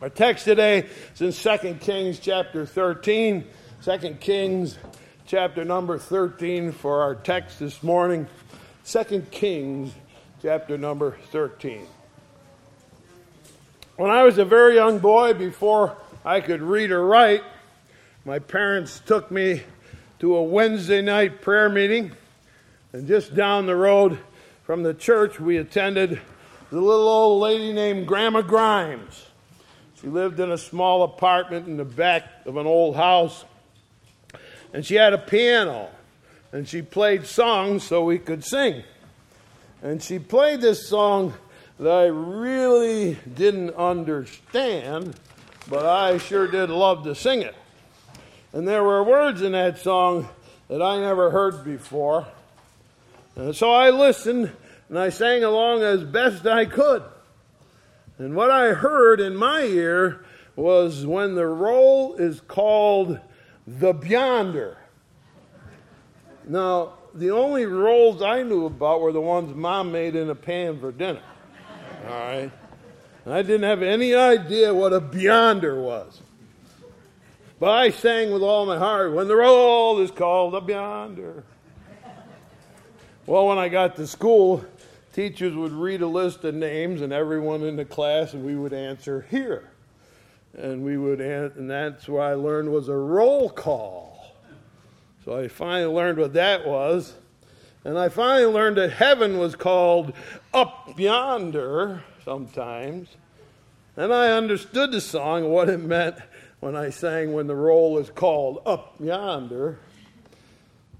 Our text today is in 2 Kings chapter 13. 2 Kings chapter number 13 for our text this morning. 2 Kings chapter number 13. When I was a very young boy, before I could read or write, my parents took me to a Wednesday night prayer meeting. And just down the road from the church, we attended the little old lady named Grandma Grimes. She lived in a small apartment in the back of an old house. And she had a piano. And she played songs so we could sing. And she played this song that I really didn't understand, but I sure did love to sing it. And there were words in that song that I never heard before. And so I listened and I sang along as best I could. And what I heard in my ear was when the roll is called the Beyonder. Now, the only rolls I knew about were the ones mom made in a pan for dinner. All right? And I didn't have any idea what a Beyonder was. But I sang with all my heart, when the roll is called a Beyonder. Well, when I got to school, teachers would read a list of names and everyone in the class, and we would answer here. And we would, and that's what I learned was a roll call. So I finally learned what that was. And I finally learned that heaven was called up yonder sometimes. And I understood the song and what it meant when I sang when the roll is called up yonder.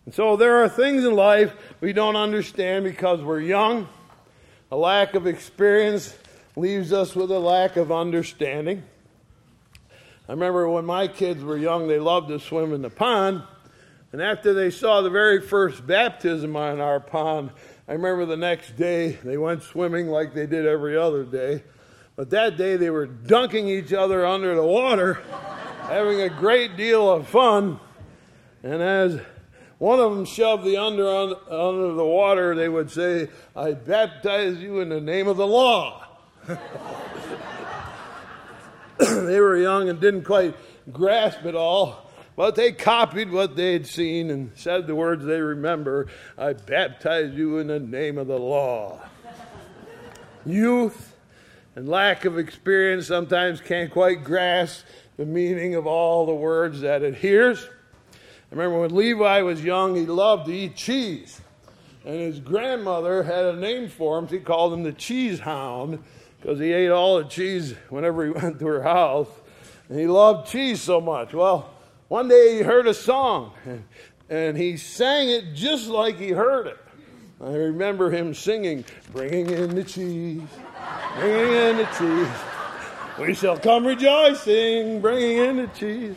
And so there are things in life we don't understand because we're young a lack of experience leaves us with a lack of understanding. I remember when my kids were young, they loved to swim in the pond. And after they saw the very first baptism on our pond, I remember the next day they went swimming like they did every other day. But that day they were dunking each other under the water, having a great deal of fun. And as one of them shoved the under under the water. They would say, "I baptize you in the name of the law." they were young and didn't quite grasp it all, but they copied what they had seen and said the words they remember. I baptize you in the name of the law. Youth and lack of experience sometimes can't quite grasp the meaning of all the words that it hears. I remember when Levi was young, he loved to eat cheese. And his grandmother had a name for him. She called him the cheese hound because he ate all the cheese whenever he went to her house. And he loved cheese so much. Well, one day he heard a song and, and he sang it just like he heard it. I remember him singing, Bringing in the cheese, bringing in the cheese. We shall come rejoicing, bringing in the cheese.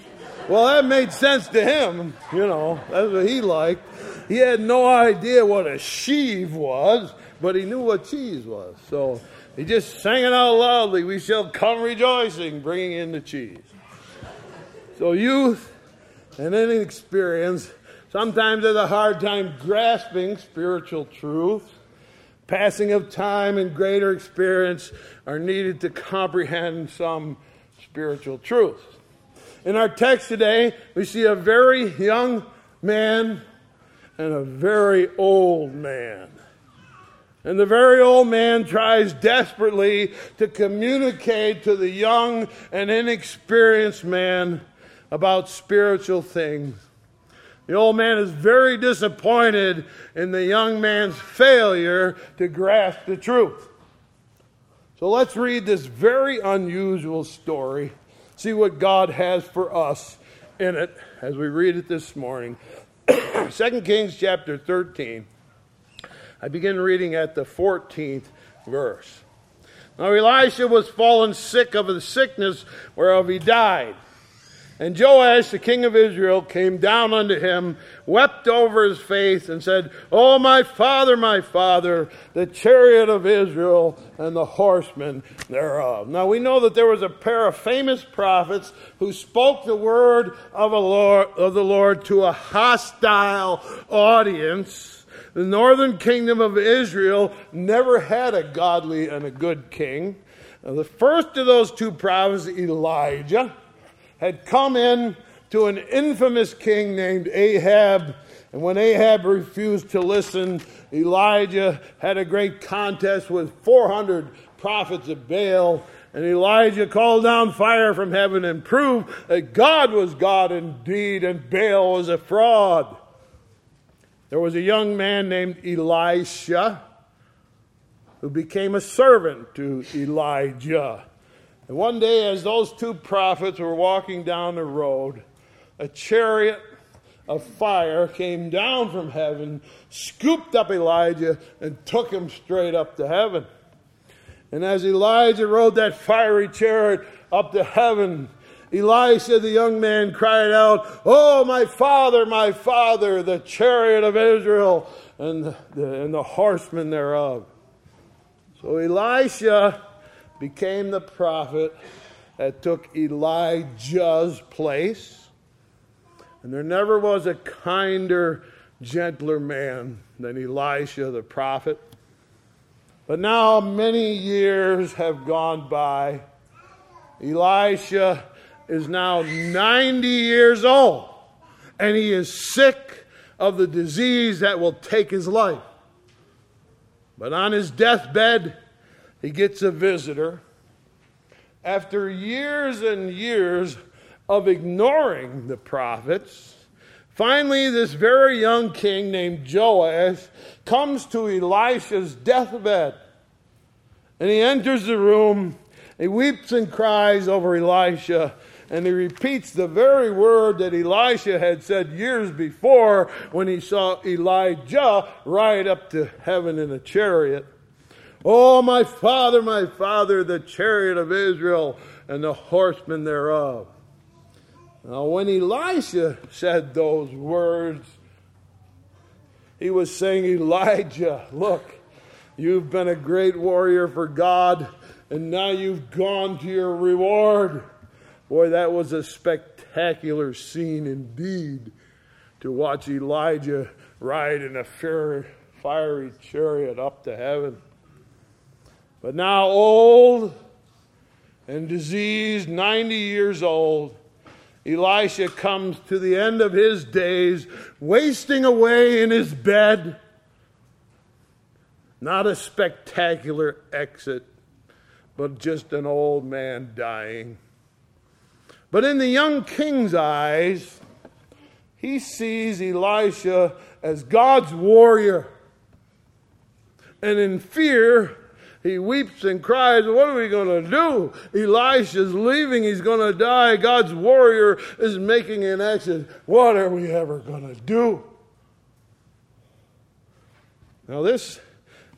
Well, that made sense to him. You know, that's what he liked. He had no idea what a sheave was, but he knew what cheese was. So he just sang it out loudly. We shall come rejoicing, bringing in the cheese. So youth and inexperience sometimes have a hard time grasping spiritual truth. Passing of time and greater experience are needed to comprehend some spiritual truths. In our text today, we see a very young man and a very old man. And the very old man tries desperately to communicate to the young and inexperienced man about spiritual things. The old man is very disappointed in the young man's failure to grasp the truth. So let's read this very unusual story see what God has for us in it as we read it this morning. 2 Kings chapter 13. I begin reading at the 14th verse. Now Elisha was fallen sick of the sickness whereof he died. And Joash, the king of Israel, came down unto him, wept over his face, and said, Oh, my father, my father, the chariot of Israel and the horsemen thereof. Now we know that there was a pair of famous prophets who spoke the word of, Lord, of the Lord to a hostile audience. The northern kingdom of Israel never had a godly and a good king. Now, the first of those two prophets, Elijah, had come in to an infamous king named Ahab. And when Ahab refused to listen, Elijah had a great contest with 400 prophets of Baal. And Elijah called down fire from heaven and proved that God was God indeed and Baal was a fraud. There was a young man named Elisha who became a servant to Elijah. And one day, as those two prophets were walking down the road, a chariot of fire came down from heaven, scooped up Elijah, and took him straight up to heaven. And as Elijah rode that fiery chariot up to heaven, Elisha, the young man, cried out, Oh, my father, my father, the chariot of Israel and the, and the horsemen thereof. So Elisha became the prophet that took Elijah's place. And there never was a kinder, gentler man than Elisha the prophet. But now many years have gone by. Elisha is now 90 years old, and he is sick of the disease that will take his life. But on his deathbed, he gets a visitor. After years and years of ignoring the prophets, finally, this very young king named Joash comes to Elisha's deathbed. And he enters the room, he weeps and cries over Elisha and he repeats the very word that Elisha had said years before when he saw Elijah ride up to heaven in a chariot. Oh, my father, my father, the chariot of Israel and the horsemen thereof. Now, when Elisha said those words, he was saying, Elijah, look, you've been a great warrior for God, and now you've gone to your reward. Boy, that was a spectacular scene indeed to watch Elijah ride in a fiery chariot up to heaven. But now, old and diseased, 90 years old, Elisha comes to the end of his days, wasting away in his bed. Not a spectacular exit, but just an old man dying. But in the young king's eyes, he sees Elisha as God's warrior. And in fear, he weeps and cries, What are we going to do? Elisha's leaving. He's going to die. God's warrior is making an exit. What are we ever going to do? Now, this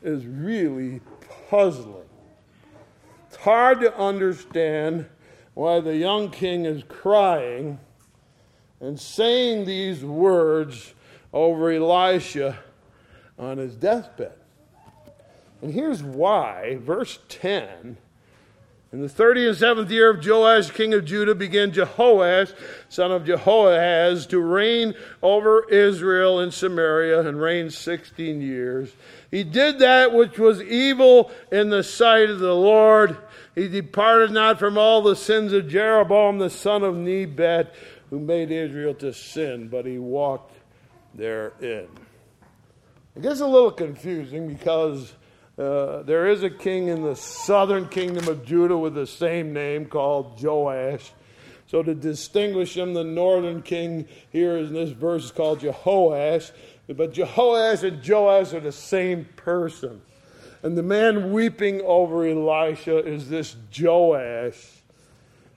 is really puzzling. It's hard to understand why the young king is crying and saying these words over Elisha on his deathbed. And here's why. Verse 10 In the 30th and seventh year of Joash, king of Judah, began Jehoash, son of Jehoahaz, to reign over Israel and Samaria and reigned 16 years. He did that which was evil in the sight of the Lord he departed not from all the sins of Jeroboam the son of Nebat, who made Israel to sin, but he walked therein. It gets a little confusing because uh, there is a king in the southern kingdom of Judah with the same name called Joash. So to distinguish him, the northern king here in this verse is called Jehoash. But Jehoash and Joash are the same person. And the man weeping over Elisha is this Joash.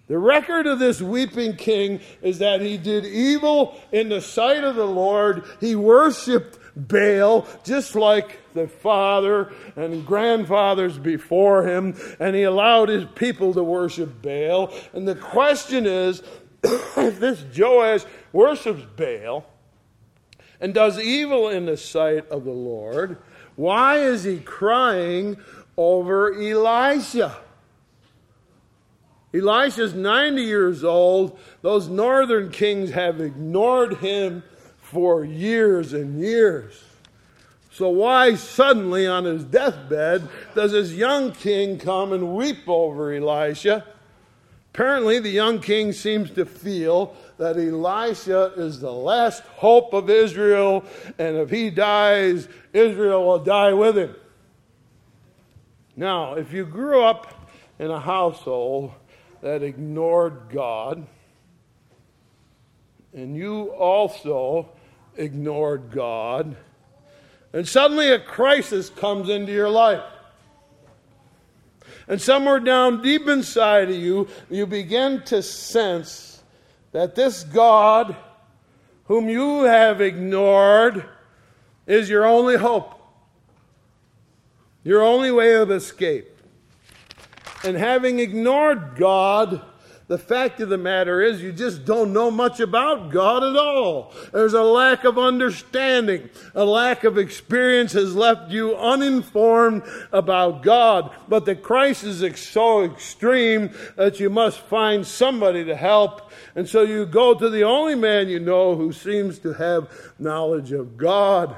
The record of this weeping king is that he did evil in the sight of the Lord. He worshiped Baal just like the father and grandfathers before him, and he allowed his people to worship Baal. And the question is if this Joash worships Baal and does evil in the sight of the Lord, why is he crying over Elisha? Elisha's 90 years old. Those northern kings have ignored him for years and years. So, why suddenly on his deathbed does this young king come and weep over Elisha? Apparently, the young king seems to feel that Elisha is the last hope of Israel, and if he dies, Israel will die with him. Now, if you grew up in a household that ignored God, and you also ignored God, and suddenly a crisis comes into your life. And somewhere down deep inside of you, you begin to sense that this God, whom you have ignored, is your only hope. Your only way of escape. And having ignored God, the fact of the matter is, you just don't know much about God at all. There's a lack of understanding. A lack of experience has left you uninformed about God. But the crisis is so extreme that you must find somebody to help. And so you go to the only man you know who seems to have knowledge of God,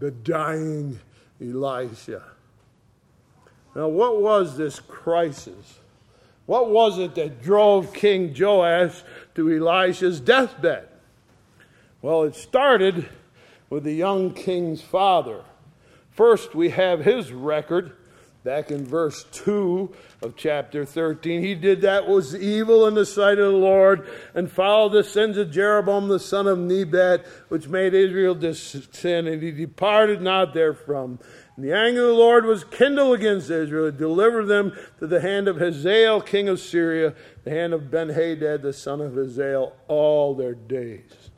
the dying Elisha. Now, what was this crisis? What was it that drove King Joash to Elisha's deathbed? Well, it started with the young king's father. First, we have his record back in verse 2 of chapter 13. He did that was evil in the sight of the Lord and followed the sins of Jeroboam the son of Nebat, which made Israel to sin, and he departed not therefrom. And the anger of the Lord was kindled against Israel, to deliver them to the hand of Hazael, king of Syria, the hand of Benhadad, the son of Hazael, all their days.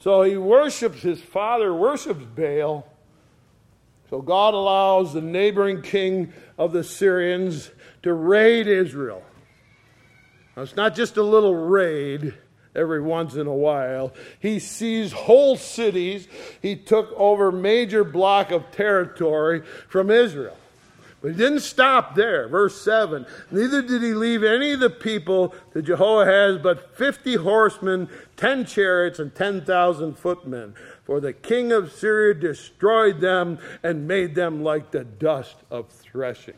So he worships, his father worships Baal. So God allows the neighboring king of the Syrians to raid Israel. Now, it's not just a little raid every once in a while. He seized whole cities. He took over major block of territory from Israel. But he didn't stop there. Verse 7 Neither did he leave any of the people to Jehoahaz but 50 horsemen, 10 chariots, and 10,000 footmen. For the king of Syria destroyed them and made them like the dust of threshing.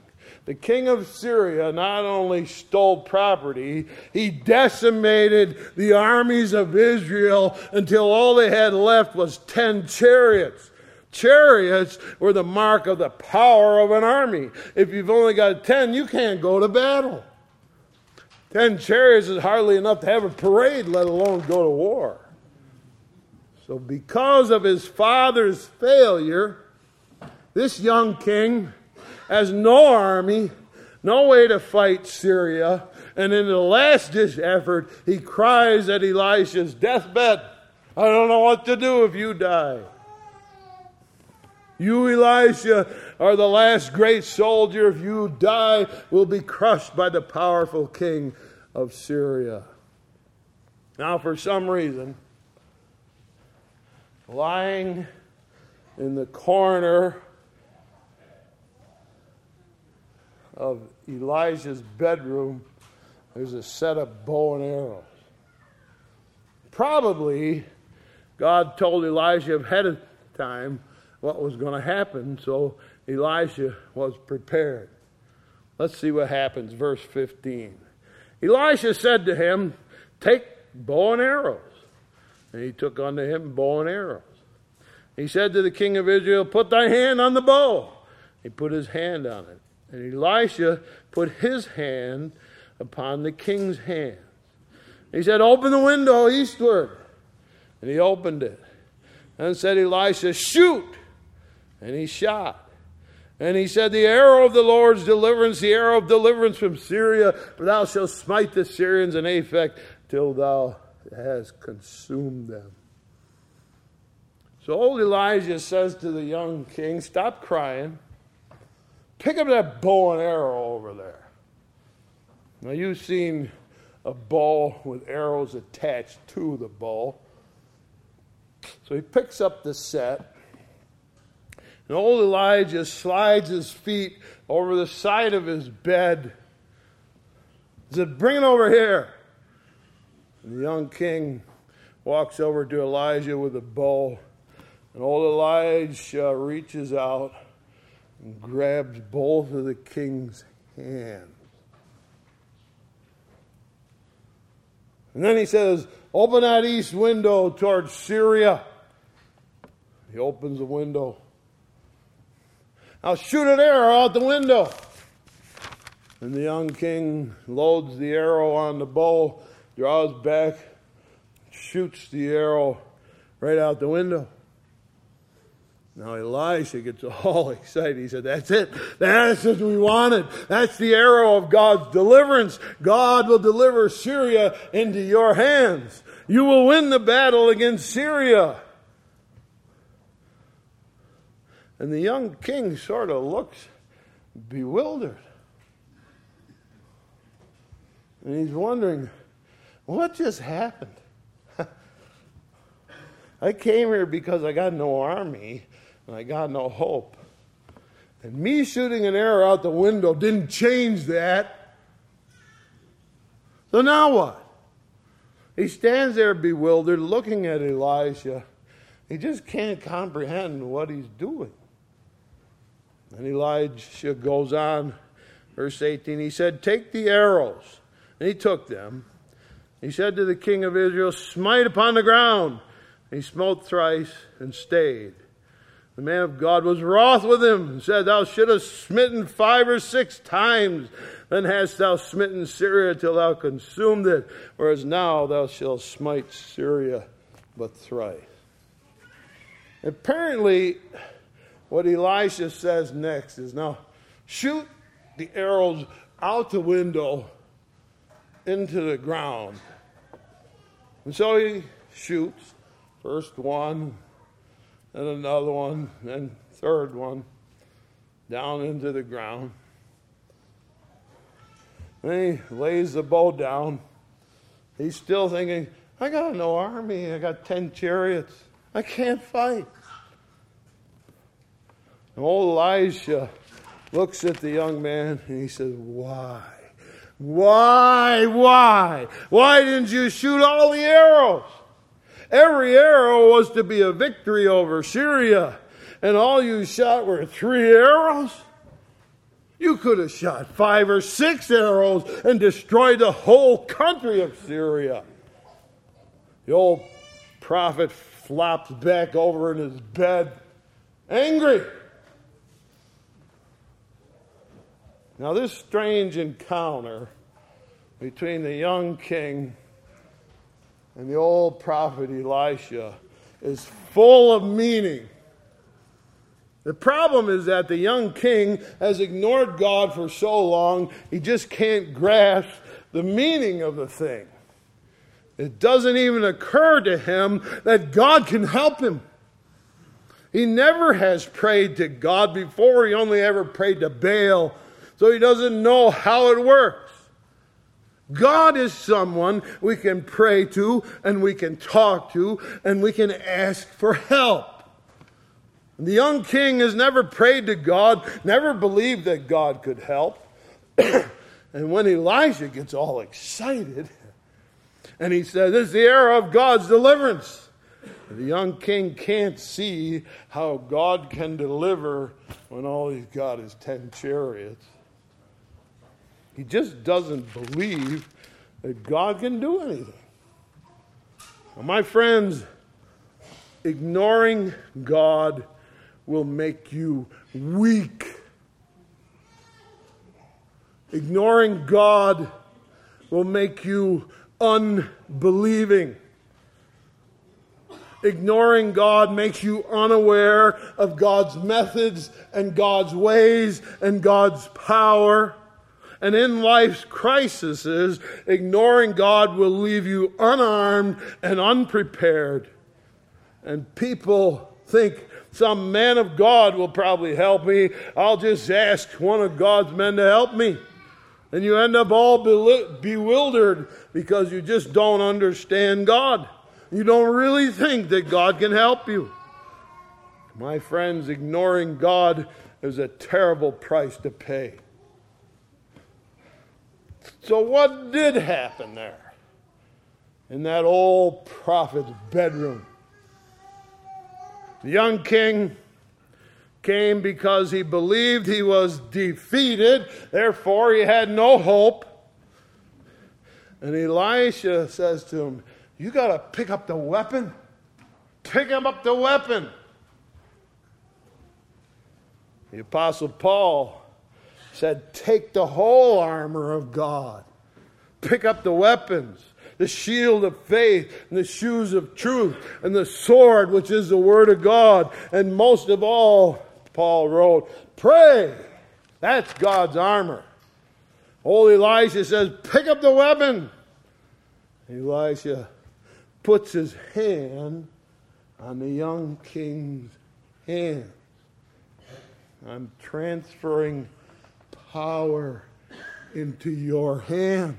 The king of Syria not only stole property, he decimated the armies of Israel until all they had left was 10 chariots. Chariots were the mark of the power of an army. If you've only got 10, you can't go to battle. 10 chariots is hardly enough to have a parade, let alone go to war. So, because of his father's failure, this young king has no army, no way to fight Syria. And in the last ditch effort, he cries at Elisha's deathbed I don't know what to do if you die. You, Elisha, are the last great soldier. If you die, will be crushed by the powerful king of Syria. Now, for some reason, lying in the corner of Elijah's bedroom, there's a set of bow and arrows. Probably God told Elijah ahead of time what was going to happen, so Elijah was prepared. Let's see what happens. Verse 15. Elijah said to him, Take bow and arrows. And he took unto him bow and arrows. He said to the king of Israel, Put thy hand on the bow. He put his hand on it. And Elisha put his hand upon the king's hand. He said, Open the window eastward. And he opened it. And said Elisha, Shoot! And he shot. And he said, The arrow of the Lord's deliverance, the arrow of deliverance from Syria, for thou shalt smite the Syrians in Aphek till thou hast consumed them. So old Elijah says to the young king, Stop crying. Pick up that bow and arrow over there. Now, you've seen a bow with arrows attached to the bow. So he picks up the set. And old Elijah slides his feet over the side of his bed. He said, Bring it over here. And the young king walks over to Elijah with a bow And old Elijah reaches out and grabs both of the king's hands. And then he says, Open that east window towards Syria. He opens the window. I'll shoot an arrow out the window. And the young king loads the arrow on the bow, draws back, shoots the arrow right out the window. Now Elisha gets all excited. He said, That's it. That's what we wanted. That's the arrow of God's deliverance. God will deliver Syria into your hands. You will win the battle against Syria. And the young king sort of looks bewildered. And he's wondering, what just happened? I came here because I got no army and I got no hope. And me shooting an arrow out the window didn't change that. So now what? He stands there bewildered, looking at Elisha. He just can't comprehend what he's doing. And Elijah goes on, verse 18. He said, Take the arrows. And he took them. He said to the king of Israel, Smite upon the ground. And he smote thrice and stayed. The man of God was wroth with him and said, Thou shouldst smitten five or six times. Then hast thou smitten Syria till thou consumed it, whereas now thou shalt smite Syria but thrice. Apparently, what Elisha says next is now shoot the arrows out the window into the ground. And so he shoots first one, then another one, and third one down into the ground. Then he lays the bow down. He's still thinking, I got no army. I got 10 chariots. I can't fight. And old Elisha looks at the young man and he says, Why? Why? Why? Why didn't you shoot all the arrows? Every arrow was to be a victory over Syria, and all you shot were three arrows. You could have shot five or six arrows and destroyed the whole country of Syria. The old prophet flops back over in his bed, angry. Now, this strange encounter between the young king and the old prophet Elisha is full of meaning. The problem is that the young king has ignored God for so long, he just can't grasp the meaning of the thing. It doesn't even occur to him that God can help him. He never has prayed to God before, he only ever prayed to Baal so he doesn't know how it works. God is someone we can pray to and we can talk to and we can ask for help. The young king has never prayed to God, never believed that God could help. and when Elijah gets all excited and he says, This is the era of God's deliverance. The young king can't see how God can deliver when all he's got is ten chariots. He just doesn't believe that God can do anything. Now, my friends, ignoring God will make you weak. Ignoring God will make you unbelieving. Ignoring God makes you unaware of God's methods and God's ways and God's power. And in life's crises, ignoring God will leave you unarmed and unprepared. And people think some man of God will probably help me. I'll just ask one of God's men to help me. And you end up all bewildered because you just don't understand God. You don't really think that God can help you. My friends, ignoring God is a terrible price to pay. So, what did happen there in that old prophet's bedroom? The young king came because he believed he was defeated, therefore, he had no hope. And Elisha says to him, You got to pick up the weapon. Pick him up the weapon. The Apostle Paul said, Take the whole armor of God. Pick up the weapons, the shield of faith, and the shoes of truth, and the sword, which is the word of God. And most of all, Paul wrote, Pray. That's God's armor. Old Elisha says, Pick up the weapon. Elisha puts his hand on the young king's hand. I'm transferring power into your hands.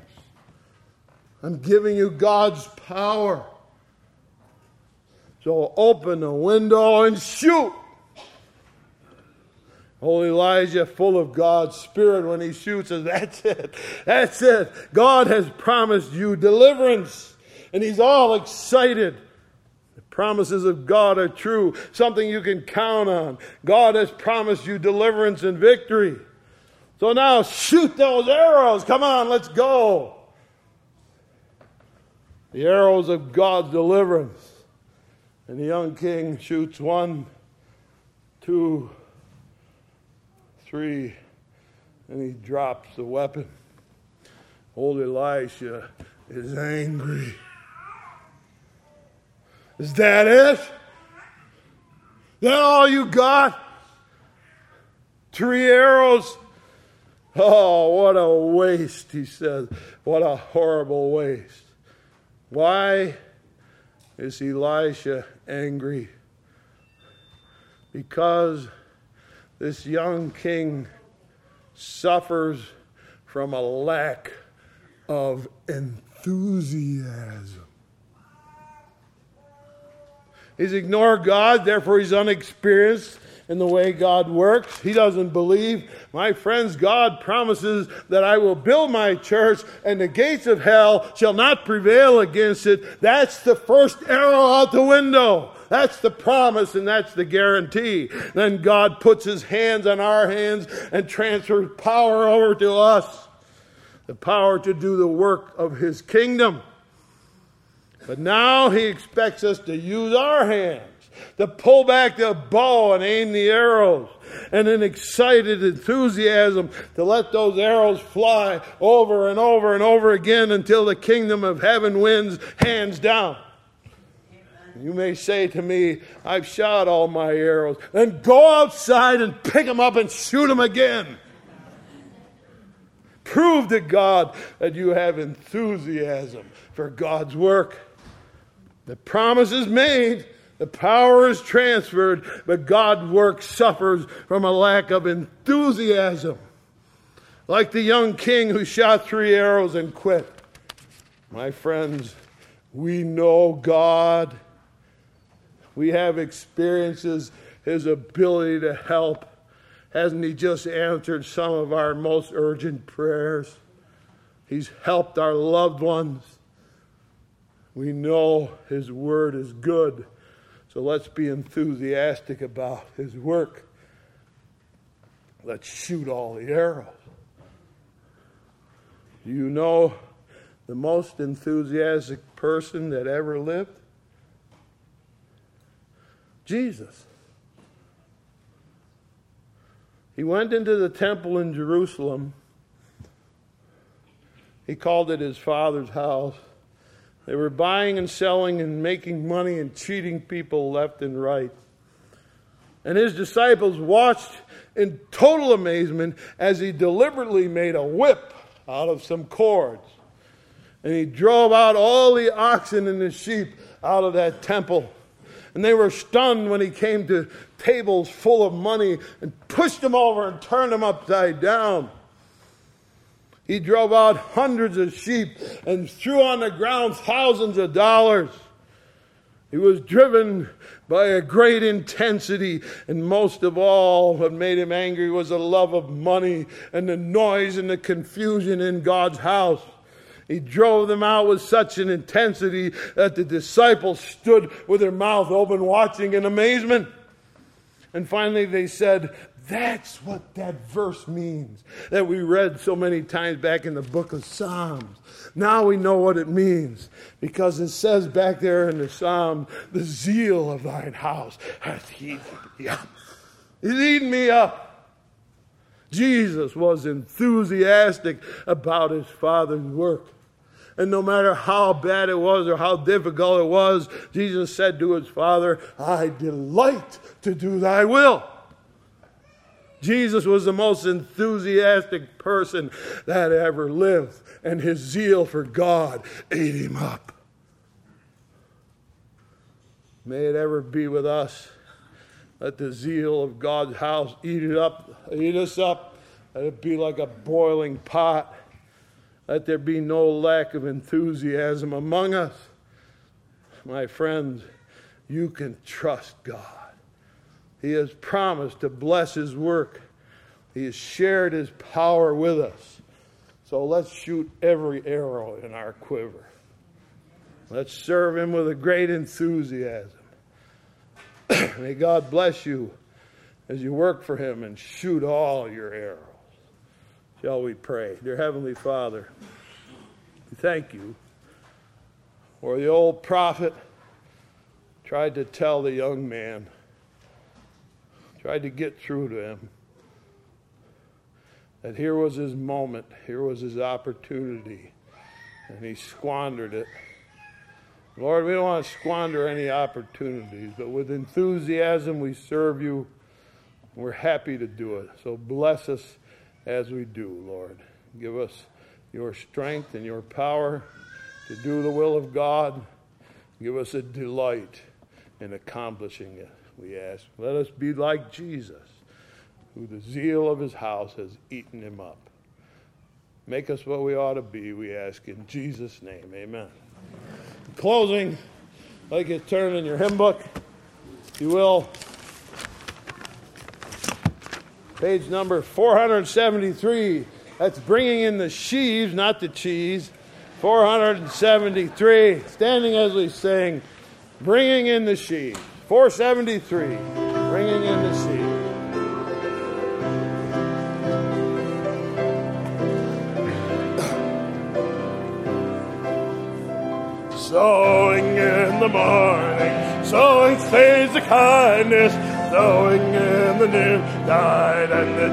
I'm giving you God's power. So open the window and shoot. Old Elijah, full of God's Spirit, when he shoots, says, That's it. That's it. God has promised you deliverance. And he's all excited. The promises of God are true, something you can count on. God has promised you deliverance and victory. So now shoot those arrows. Come on, let's go. The arrows of God's deliverance. And the young king shoots one, two, three, and he drops the weapon. Old Elisha is angry. Is that it? That all you got? Three arrows? Oh, what a waste, he says. What a horrible waste. Why is Elisha angry? Because this young king suffers from a lack of enthusiasm. He's ignored God, therefore, he's unexperienced in the way God works. He doesn't believe. My friends, God promises that I will build my church and the gates of hell shall not prevail against it. That's the first arrow out the window. That's the promise and that's the guarantee. Then God puts his hands on our hands and transfers power over to us. The power to do the work of his kingdom. But now he expects us to use our hands, to pull back the bow and aim the arrows, and in excited enthusiasm to let those arrows fly over and over and over again until the kingdom of heaven wins hands down. You may say to me, I've shot all my arrows. Then go outside and pick them up and shoot them again. Prove to God that you have enthusiasm for God's work. The promise is made, the power is transferred, but God's work suffers from a lack of enthusiasm. Like the young king who shot three arrows and quit. My friends, we know God we have experiences His ability to help. Hasn't He just answered some of our most urgent prayers? He's helped our loved ones. We know His Word is good. So let's be enthusiastic about His work. Let's shoot all the arrows. Do you know the most enthusiastic person that ever lived? Jesus. He went into the temple in Jerusalem. He called it his father's house. They were buying and selling and making money and cheating people left and right. And his disciples watched in total amazement as he deliberately made a whip out of some cords. And he drove out all the oxen and the sheep out of that temple. And they were stunned when he came to tables full of money and pushed them over and turned them upside down. He drove out hundreds of sheep and threw on the ground thousands of dollars. He was driven by a great intensity, and most of all, what made him angry was the love of money and the noise and the confusion in God's house. He drove them out with such an intensity that the disciples stood with their mouth open, watching in amazement. And finally, they said, That's what that verse means that we read so many times back in the book of Psalms. Now we know what it means because it says back there in the Psalm, The zeal of thine house hath eaten me up. It's eaten me up. Jesus was enthusiastic about his Father's work. And no matter how bad it was or how difficult it was, Jesus said to his Father, I delight to do thy will. Jesus was the most enthusiastic person that ever lived, and his zeal for God ate him up. May it ever be with us. Let the zeal of God's house eat it up, eat us up. Let it be like a boiling pot. Let there be no lack of enthusiasm among us. My friends, you can trust God. He has promised to bless His work, He has shared His power with us. So let's shoot every arrow in our quiver. Let's serve Him with a great enthusiasm. May God bless you as you work for Him and shoot all your arrows. Shall we pray? Dear Heavenly Father, thank you for the old prophet tried to tell the young man, tried to get through to him that here was his moment, here was his opportunity, and he squandered it. Lord, we don't want to squander any opportunities, but with enthusiasm we serve you. We're happy to do it. So bless us as we do, Lord. Give us your strength and your power to do the will of God. Give us a delight in accomplishing it, we ask. Let us be like Jesus, who the zeal of his house has eaten him up. Make us what we ought to be, we ask in Jesus' name. Amen. In closing, I'd like you turn in your hymn book, you will. Page number 473. That's bringing in the sheaves, not the cheese. 473. Standing as we sing, bringing in the sheaves. 473. Bringing in the sheaves. Sowing in the morning, sowing seeds of kindness, sowing in the noontide and the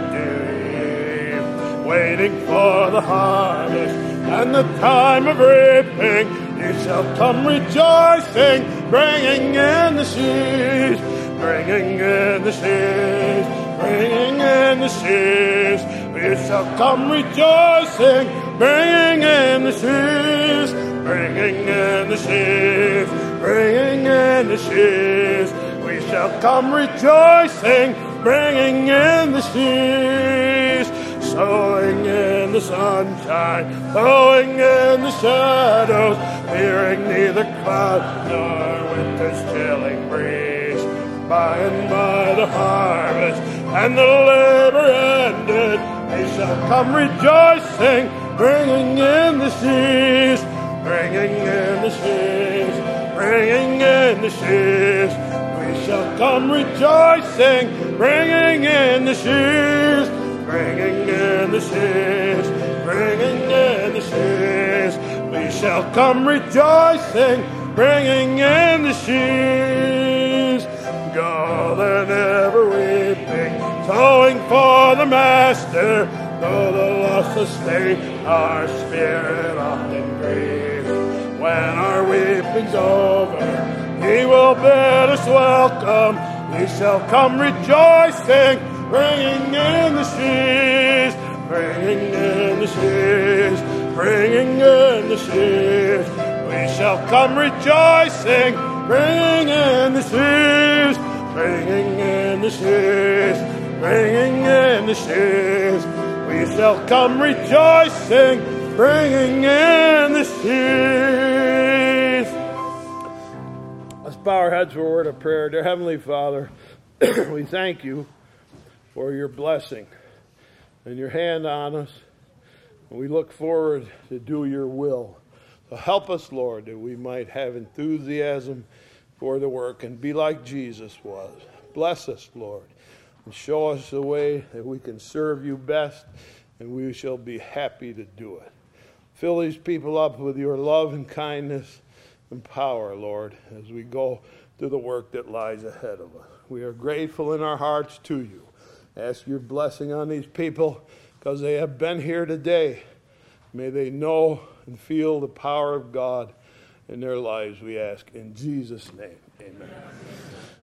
dew, waiting for the harvest and the time of reaping. You shall come rejoicing, bringing in the sheaves, bringing in the sheaves, bringing in the sheaves. We shall come rejoicing, bringing in the sheaves, bringing in the sheaves, bringing in the sheaves We shall come rejoicing, bringing in the sheaves, sowing in the sunshine, sowing in the shadows, fearing neither cloud nor winter's chilling breeze. By and by the harvest and the labor ended, they shall come rejoicing, bringing in the sheaves, bringing in the sheaves, bringing in the sheaves We shall come rejoicing, bringing in the sheaves, bringing in the sheaves, bringing in the sheaves. We shall come rejoicing, bringing in the sheaves. Go then ever weeping, sowing for the Master, though the loss sustain our spirit often grieves. When our weeping's over, he will bid us welcome. We shall come rejoicing, bringing in the sheaves, bringing in the sheaves, bringing in the sheaves. We shall come rejoicing, bringing in the sheaves, bringing in the sheaves, bringing in the sheaves. We shall come rejoicing, bringing in the sheaves Let's bow our heads for a word of prayer. Dear Heavenly Father, we thank you for your blessing and your hand on us. We look forward to do your will. So help us, Lord, that we might have enthusiasm for the work and be like Jesus was. Bless us, Lord, and show us the way that we can serve you best, and we shall be happy to do it. Fill these people up with your love and kindness and power, Lord, as we go to the work that lies ahead of us. We are grateful in our hearts to you. Ask your blessing on these people because they have been here today. May they know and feel the power of God in their lives, we ask. In Jesus' name, amen.